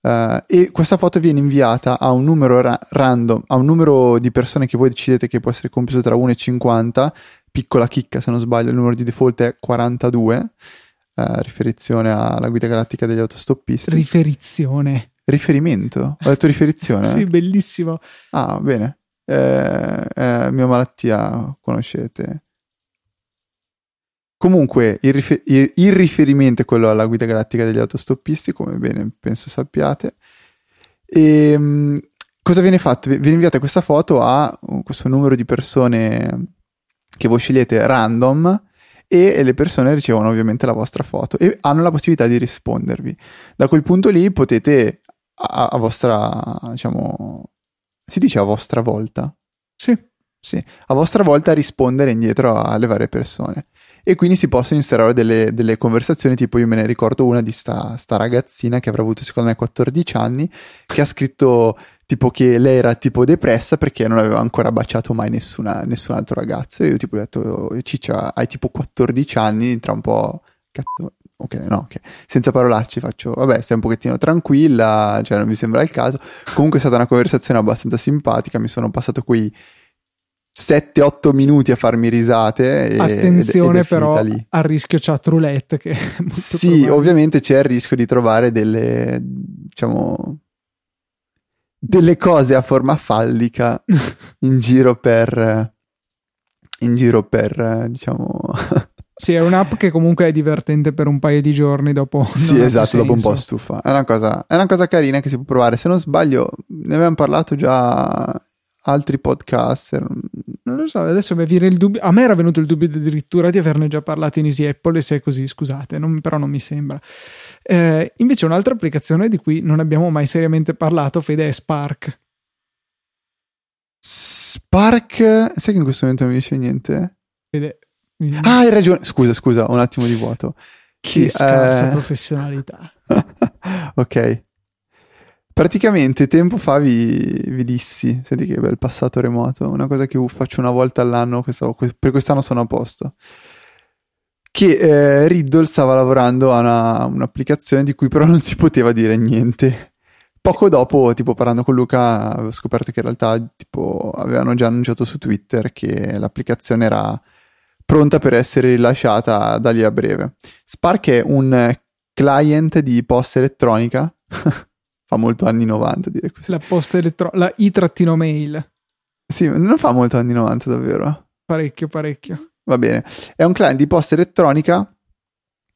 Uh, e questa foto viene inviata a un numero ra- random, a un numero di persone che voi decidete che può essere compreso tra 1 e 50 piccola chicca se non sbaglio, il numero di default è 42, eh, riferizione alla guida galattica degli autostoppisti. Riferizione. Riferimento? Ho detto riferizione? sì, bellissimo. Ah, bene. Eh, eh, mia malattia, conoscete. Comunque, il, rifer- il, riferimento è quello alla guida galattica degli autostoppisti, come bene penso sappiate. E ehm, cosa viene fatto? Viene inviata questa foto a questo numero di persone che voi scegliete random e le persone ricevono ovviamente la vostra foto e hanno la possibilità di rispondervi. Da quel punto lì potete a, a vostra, diciamo, si dice a vostra volta? Sì. Sì, a vostra volta rispondere indietro alle varie persone. E quindi si possono instaurare delle, delle conversazioni, tipo io me ne ricordo una di sta, sta ragazzina che avrà avuto secondo me 14 anni, che ha scritto tipo che lei era tipo depressa perché non aveva ancora baciato mai nessuna, nessun altro ragazzo. E io tipo ho detto, Ciccia, hai tipo 14 anni, tra un po', cazzo, ok, no, ok, senza parolacce faccio, vabbè, stai un pochettino tranquilla, cioè non mi sembra il caso. Comunque è stata una conversazione abbastanza simpatica, mi sono passato quei 7-8 minuti a farmi risate. E, Attenzione ed, ed però lì. al rischio chat roulette che Sì, probabile. ovviamente c'è il rischio di trovare delle, diciamo, delle cose a forma fallica in giro per, in giro per, diciamo... Sì, è un'app che comunque è divertente per un paio di giorni dopo. sì, esatto, dopo un po' stufa. È una, cosa, è una cosa carina che si può provare. Se non sbaglio, ne avevamo parlato già altri podcaster. Non lo so, adesso mi viene il dubbio. A me era venuto il dubbio addirittura di averne già parlato in Easy Apple, e se è così, scusate, non, però non mi sembra. Eh, invece, un'altra applicazione di cui non abbiamo mai seriamente parlato, Fede, è Spark. Spark, sai che in questo momento non mi dice niente? Fede, Ah, hai ragione. Scusa, scusa, un attimo di vuoto. Che Sì, scarsa eh, professionalità. ok. Praticamente tempo fa vi, vi dissi, senti che bel passato remoto, una cosa che faccio una volta all'anno, questa- per quest'anno sono a posto. Che eh, Riddle stava lavorando a una- un'applicazione di cui però non si poteva dire niente. Poco dopo, tipo parlando con Luca, avevo scoperto che in realtà tipo, avevano già annunciato su Twitter che l'applicazione era pronta per essere rilasciata da lì a breve. Spark è un client di posta elettronica, fa molto anni 90 dire così. La posta elettronica, la i-mail. Sì, non fa molto anni 90 davvero. Parecchio, parecchio. Va bene. È un client di posta elettronica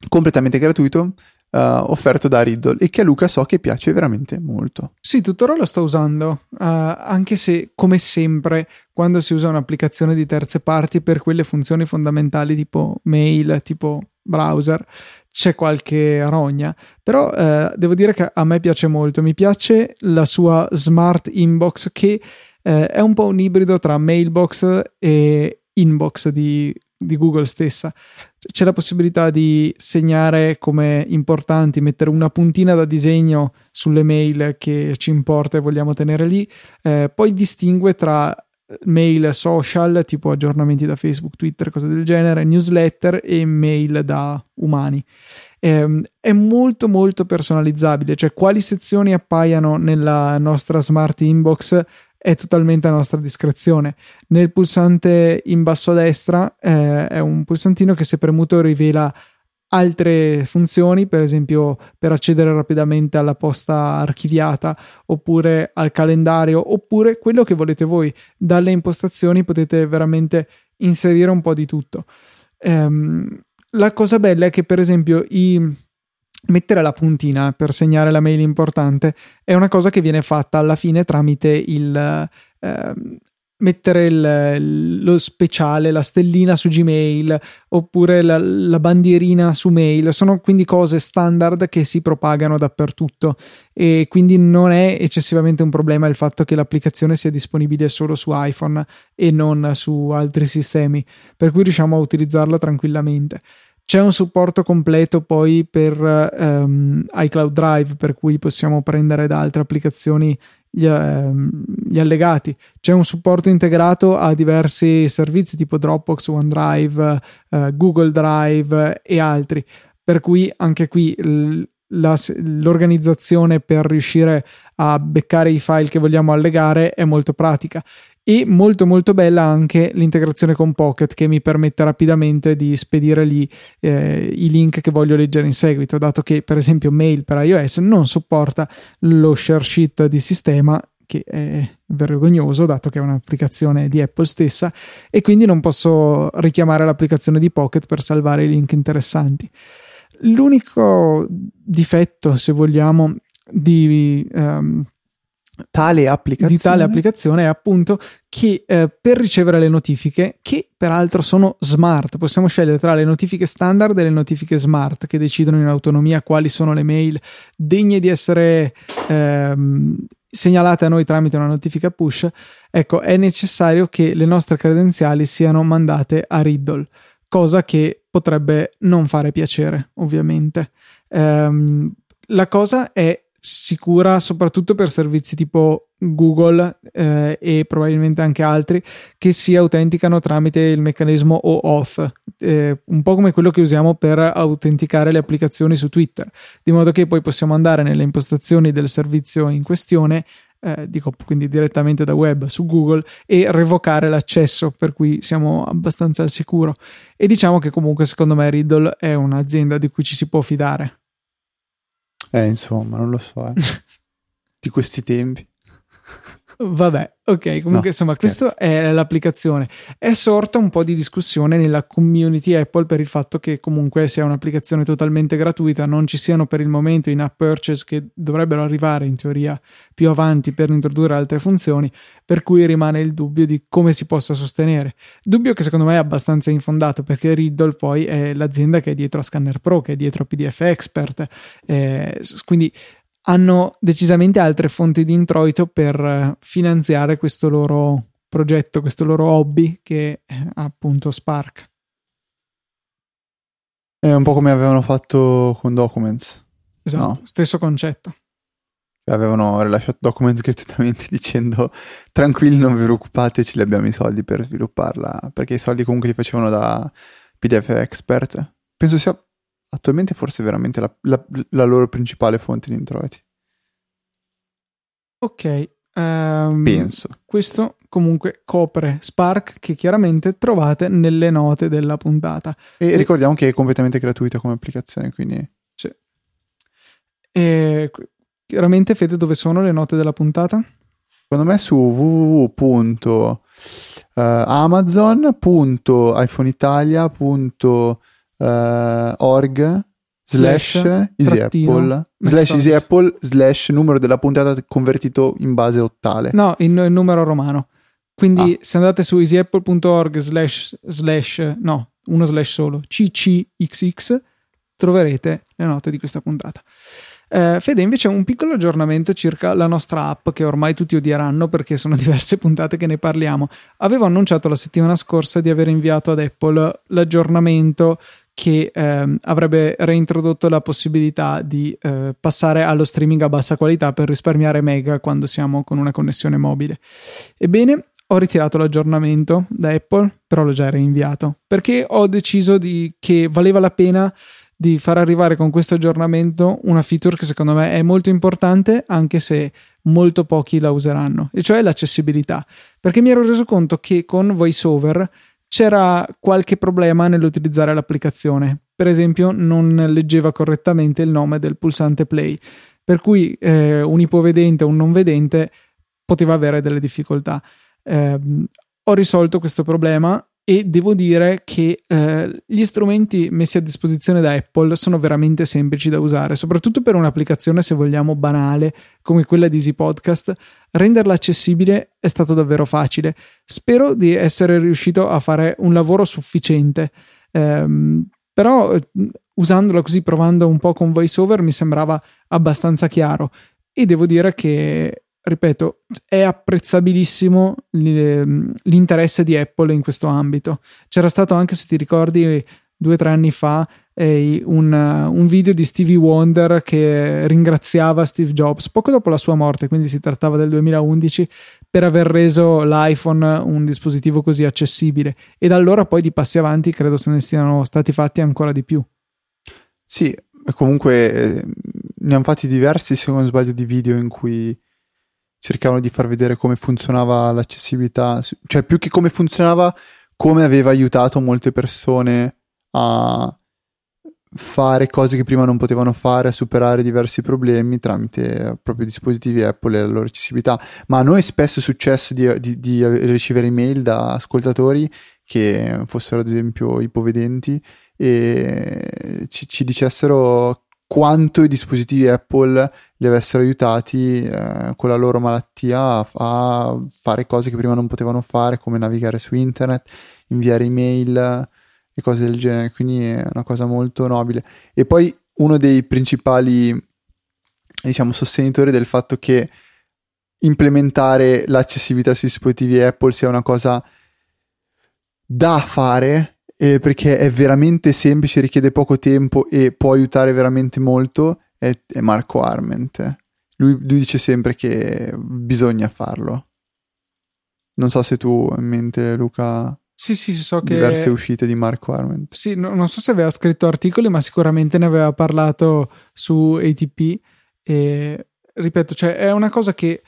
completamente gratuito, eh, offerto da Riddle e che a Luca so che piace veramente molto. Sì, tuttora lo sto usando, uh, anche se come sempre quando si usa un'applicazione di terze parti per quelle funzioni fondamentali tipo mail, tipo browser, c'è qualche rogna. Però uh, devo dire che a me piace molto, mi piace la sua smart inbox che uh, è un po' un ibrido tra mailbox e inbox di, di Google stessa c'è la possibilità di segnare come importanti, mettere una puntina da disegno sulle mail che ci importa e vogliamo tenere lì, eh, poi distingue tra mail social tipo aggiornamenti da Facebook, Twitter, cose del genere, newsletter e mail da umani. Eh, è molto molto personalizzabile, cioè quali sezioni appaiano nella nostra smart inbox è totalmente a nostra discrezione. Nel pulsante in basso a destra eh, è un pulsantino che se premuto rivela altre funzioni, per esempio per accedere rapidamente alla posta archiviata oppure al calendario oppure quello che volete voi. Dalle impostazioni potete veramente inserire un po' di tutto. Ehm, la cosa bella è che per esempio i mettere la puntina per segnare la mail importante è una cosa che viene fatta alla fine tramite il eh, mettere il, lo speciale, la stellina su Gmail oppure la, la, bandierina su mail. Sono quindi cose standard che si propagano dappertutto e quindi non è eccessivamente un problema il fatto che l'applicazione sia disponibile solo su iPhone e non su altri sistemi, per cui riusciamo a utilizzarla tranquillamente. C'è un supporto completo poi per um, iCloud Drive, per cui possiamo prendere da altre applicazioni gli, um, gli, allegati. C'è un supporto integrato a diversi servizi tipo Dropbox, OneDrive, uh, Google Drive e altri. Per cui anche qui l- la, l'organizzazione per riuscire a beccare i file che vogliamo allegare è molto pratica e molto molto bella anche l'integrazione con Pocket che mi permette rapidamente di spedire lì eh, i link che voglio leggere in seguito dato che per esempio Mail per iOS non supporta lo share sheet di sistema che è vergognoso dato che è un'applicazione di Apple stessa e quindi non posso richiamare l'applicazione di Pocket per salvare i link interessanti. L'unico difetto se vogliamo di um, tale applicazione. di tale applicazione è appunto che eh, per ricevere le notifiche, che peraltro sono smart, possiamo scegliere tra le notifiche standard e le notifiche smart che decidono in autonomia quali sono le mail degne di essere ehm, segnalate a noi tramite una notifica push. Ecco, è necessario che le nostre credenziali siano mandate a Riddle, cosa che potrebbe non fare piacere, ovviamente. Ehm, la cosa è sicura soprattutto per servizi tipo Google eh, e probabilmente anche altri che si autenticano tramite il meccanismo OAuth eh, un po' come quello che usiamo per autenticare le applicazioni su Twitter, di modo che poi possiamo andare nelle impostazioni del servizio in questione eh, dico quindi direttamente da web su Google e revocare l'accesso, per cui siamo abbastanza al sicuro. E diciamo che comunque secondo me Riddle è un'azienda di cui ci si può fidare. Eh, insomma, non lo so. Eh. di questi tempi. Vabbè, ok, comunque no, insomma, questa è l'applicazione. È sorta un po' di discussione nella community Apple per il fatto che comunque sia un'applicazione totalmente gratuita, non ci siano per il momento in app purchase che dovrebbero arrivare in teoria più avanti per introdurre altre funzioni, per cui rimane il dubbio di come si possa sostenere. Dubbio che secondo me è abbastanza infondato perché Riddle poi è l'azienda che è dietro a Scanner Pro, che è dietro a PDF Expert, eh, quindi hanno decisamente altre fonti di introito per eh, finanziare questo loro progetto, questo loro hobby che è appunto Spark. È un po' come avevano fatto con Documents. Esatto, no? stesso concetto. Cioè, avevano rilasciato Documents gratuitamente dicendo tranquilli, non vi preoccupate, ce li abbiamo i soldi per svilupparla, perché i soldi comunque li facevano da PDF Expert. Penso sia attualmente forse veramente la, la, la loro principale fonte di introiti. Ok. Um, Penso. Questo comunque copre Spark che chiaramente trovate nelle note della puntata. E, e ricordiamo che è completamente gratuita come applicazione, quindi... Sì. E chiaramente Fede dove sono le note della puntata? Secondo me su www.amazon.iPhoneitalia.com uh, org slash, easy apple slash easy apple slash numero della puntata convertito in base ottale. No in, in numero romano. Quindi ah. se andate su easyapple.org slash slash no uno slash solo ccxx troverete le note di questa puntata. Eh, Fede, invece, un piccolo aggiornamento circa la nostra app che ormai tutti odieranno perché sono diverse puntate che ne parliamo. Avevo annunciato la settimana scorsa di aver inviato ad Apple l'aggiornamento che eh, avrebbe reintrodotto la possibilità di eh, passare allo streaming a bassa qualità per risparmiare mega quando siamo con una connessione mobile. Ebbene, ho ritirato l'aggiornamento da Apple, però l'ho già reinviato perché ho deciso di, che valeva la pena di far arrivare con questo aggiornamento una feature che secondo me è molto importante anche se molto pochi la useranno, e cioè l'accessibilità. Perché mi ero reso conto che con VoiceOver c'era qualche problema nell'utilizzare l'applicazione. Per esempio, non leggeva correttamente il nome del pulsante play, per cui eh, un ipovedente o un non vedente poteva avere delle difficoltà. Eh, ho risolto questo problema e devo dire che eh, gli strumenti messi a disposizione da Apple sono veramente semplici da usare, soprattutto per un'applicazione se vogliamo banale come quella di Easy Podcast. Renderla accessibile è stato davvero facile. Spero di essere riuscito a fare un lavoro sufficiente. Um, però usandola così, provando un po' con VoiceOver, mi sembrava abbastanza chiaro e devo dire che ripeto, è apprezzabilissimo l'interesse di Apple in questo ambito. C'era stato anche, se ti ricordi, due o tre anni fa un, un, video di Stevie Wonder che ringraziava Steve Jobs poco dopo la sua morte, quindi si trattava del 2011, per aver reso l'iPhone un dispositivo così accessibile. E da allora poi di passi avanti credo se ne siano stati fatti ancora di più. Sì, comunque eh, ne hanno fatti diversi, se non sbaglio, di video in cui cercavano di far vedere come funzionava l'accessibilità, cioè più che come funzionava, come aveva aiutato molte persone a fare cose che prima non potevano fare, a superare diversi problemi tramite proprio dispositivi Apple e la loro accessibilità. Ma a noi spesso è successo di, di, di ricevere email da ascoltatori che fossero ad esempio ipovedenti e ci, ci dicessero quanto i dispositivi Apple li avessero aiutati eh, con la loro malattia a, a, fare cose che prima non potevano fare, come navigare su internet, inviare email e cose del genere. Quindi è una cosa molto nobile. E poi uno dei principali, diciamo, sostenitori del fatto che implementare l'accessibilità sui dispositivi Apple sia una cosa da fare eh, perché è veramente semplice, richiede poco tempo e può aiutare veramente molto, è, è Marco Arment. Lui, lui, dice sempre che bisogna farlo. Non so se tu hai in mente, Luca. Sì, sì, so che... Diverse uscite di Mark Warment. Sì, no, non so se aveva scritto articoli, ma sicuramente ne aveva parlato su ATP. E ripeto, cioè è una cosa che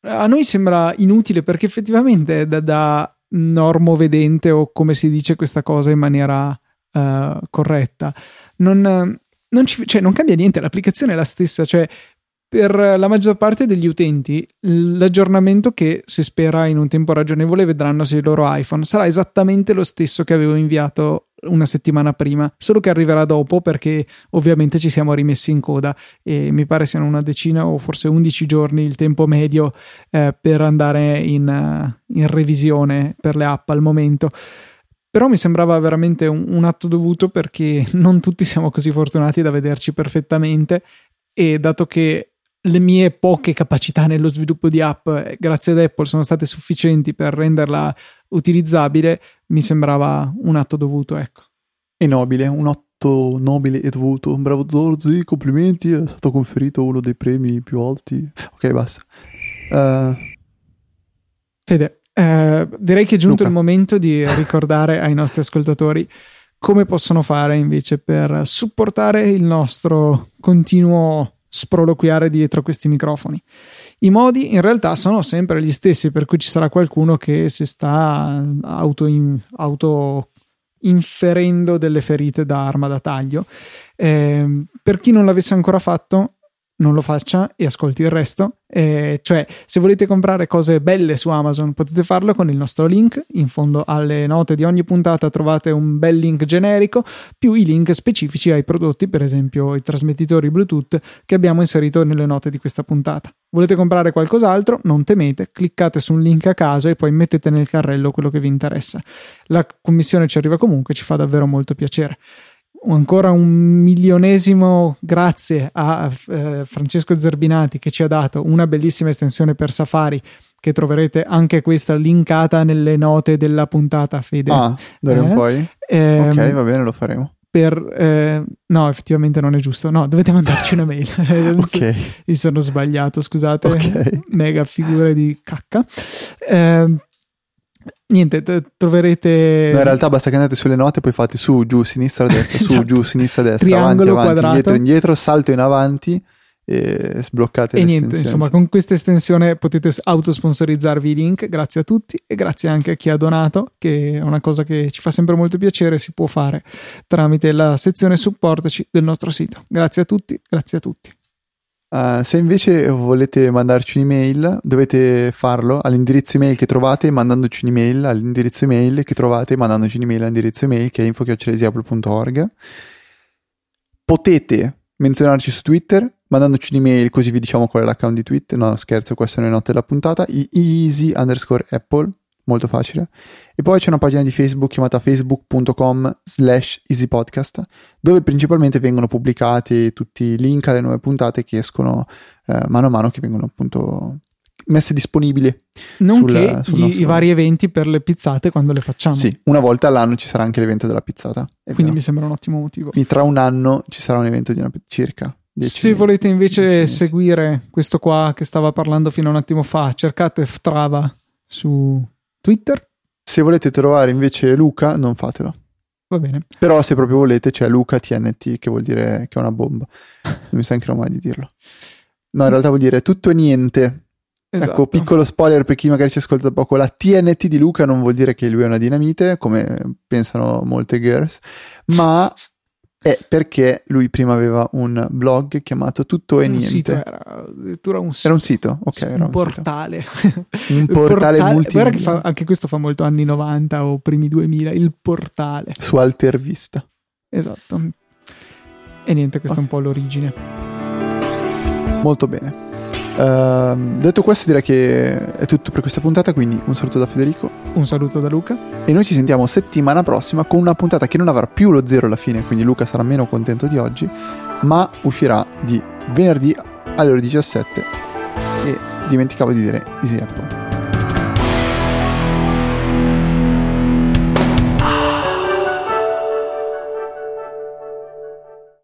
a noi sembra inutile perché effettivamente da, da normovedente o come si dice questa cosa in maniera uh, corretta, non, non, ci, cioè, non cambia niente, l'applicazione è la stessa, cioè per la maggior parte degli utenti l'aggiornamento che si spera in un tempo ragionevole vedranno sui loro iPhone sarà esattamente lo stesso che avevo inviato una settimana prima, solo che arriverà dopo perché ovviamente ci siamo rimessi in coda e mi pare siano una decina o forse 11 giorni il tempo medio eh, per andare in, uh, in, revisione per le app al momento. Però mi sembrava veramente un, un atto dovuto perché non tutti siamo così fortunati da vederci perfettamente e dato che le mie poche capacità nello sviluppo di app, eh, grazie ad Apple, sono state sufficienti per renderla utilizzabile, mi sembrava un atto dovuto, ecco. E nobile, un atto nobile e dovuto. Bravo Zorzi, complimenti, è stato conferito uno dei premi più alti. Ok, basta. Uh... Fede, eh, direi che è giunto Luca. il momento di ricordare ai nostri ascoltatori come possono fare invece per supportare il nostro continuo sproloquiare dietro questi microfoni. I modi in realtà sono sempre gli stessi, per cui ci sarà qualcuno che si sta auto, in, auto inferendo delle ferite da arma da taglio. Eh, per chi non l'avesse ancora fatto, non lo faccia e ascolti il resto. Eh, cioè, se volete comprare cose belle su Amazon, potete farlo con il nostro link. In fondo alle note di ogni puntata trovate un bel link generico, più i link specifici ai prodotti, per esempio i trasmettitori Bluetooth che abbiamo inserito nelle note di questa puntata. Volete comprare qualcos'altro? Non temete, cliccate su un link a caso e poi mettete nel carrello quello che vi interessa. La commissione ci arriva comunque, ci fa davvero molto piacere ancora un milionesimo grazie a eh, Francesco Zerbinati che ci ha dato una bellissima estensione per Safari che troverete anche questa linkata nelle note della puntata Fede. Ah, d'ora in eh? poi? Eh, ok, va bene, lo faremo. Per, eh, no, effettivamente non è giusto. No, dovete mandarci una mail. ok. Mi sono sbagliato, scusate. Okay. Mega figure di cacca. Eh, niente, troverete. No, in realtà basta che andate sulle note, poi fate su, giù, sinistra, destra, esatto. su, giù, sinistra, destra, Triangolo avanti, avanti, indietro, indietro, salto in avanti e sbloccate e niente insomma con questa estensione potete autosponsorizzarvi i link grazie a tutti e grazie anche a chi ha donato che è una cosa che ci fa sempre molto piacere si può fare tramite la sezione supportaci del nostro sito grazie a tutti grazie a tutti Uh, se invece volete mandarci un'email, dovete farlo all'indirizzo email che trovate mandandoci un'email all'indirizzo email che trovate mandandoci un'email all'indirizzo email che è info.org. Potete menzionarci su Twitter mandandoci un'email così vi diciamo qual è l'account di Twitter. No, scherzo, questa è notte della puntata. Easy underscore Apple molto facile. E poi c'è una pagina di Facebook chiamata facebook.com slash easypodcast, dove principalmente vengono pubblicati tutti i link alle nuove puntate che escono eh, mano a mano, che vengono appunto messe disponibili. Nonché sul, sul nostro... i vari eventi per le pizzate quando le facciamo. Sì, una volta all'anno ci sarà anche l'evento della pizzata. Quindi vero. mi sembra un ottimo motivo. Quindi tra un anno ci sarà un evento di una circa. Se volete invece seguire questo qua che stava parlando fino a un attimo fa, cercate Ftrava su Twitter. Se volete trovare invece Luca, non fatelo. Va bene. Però se proprio volete c'è Luca TNT, che vuol dire che è una bomba. Non mi stancherò mai di dirlo. No, in realtà vuol dire tutto e niente. Ecco, esatto. Ecco, piccolo spoiler per chi magari ci ascolta da poco, la TNT di Luca non vuol dire che lui è una dinamite, come pensano molte girls, ma è perché lui prima aveva un blog chiamato Tutto e un Niente. Sito, era addirittura un sito. Era un sito, ok. Un, un portale. un portale, portale Guarda che fa, anche questo fa molto anni 90 o primi 2000, il portale. Su Altervista. Esatto. E niente, questa okay. è un po' l'origine. Molto bene. Uh, detto questo, direi che è tutto per questa puntata. Quindi un saluto da Federico. Un saluto da Luca. E noi ci sentiamo settimana prossima con una puntata che non avrà più lo zero alla fine. Quindi Luca sarà meno contento di oggi. Ma uscirà di venerdì alle ore 17. E dimenticavo di dire Easy Apple.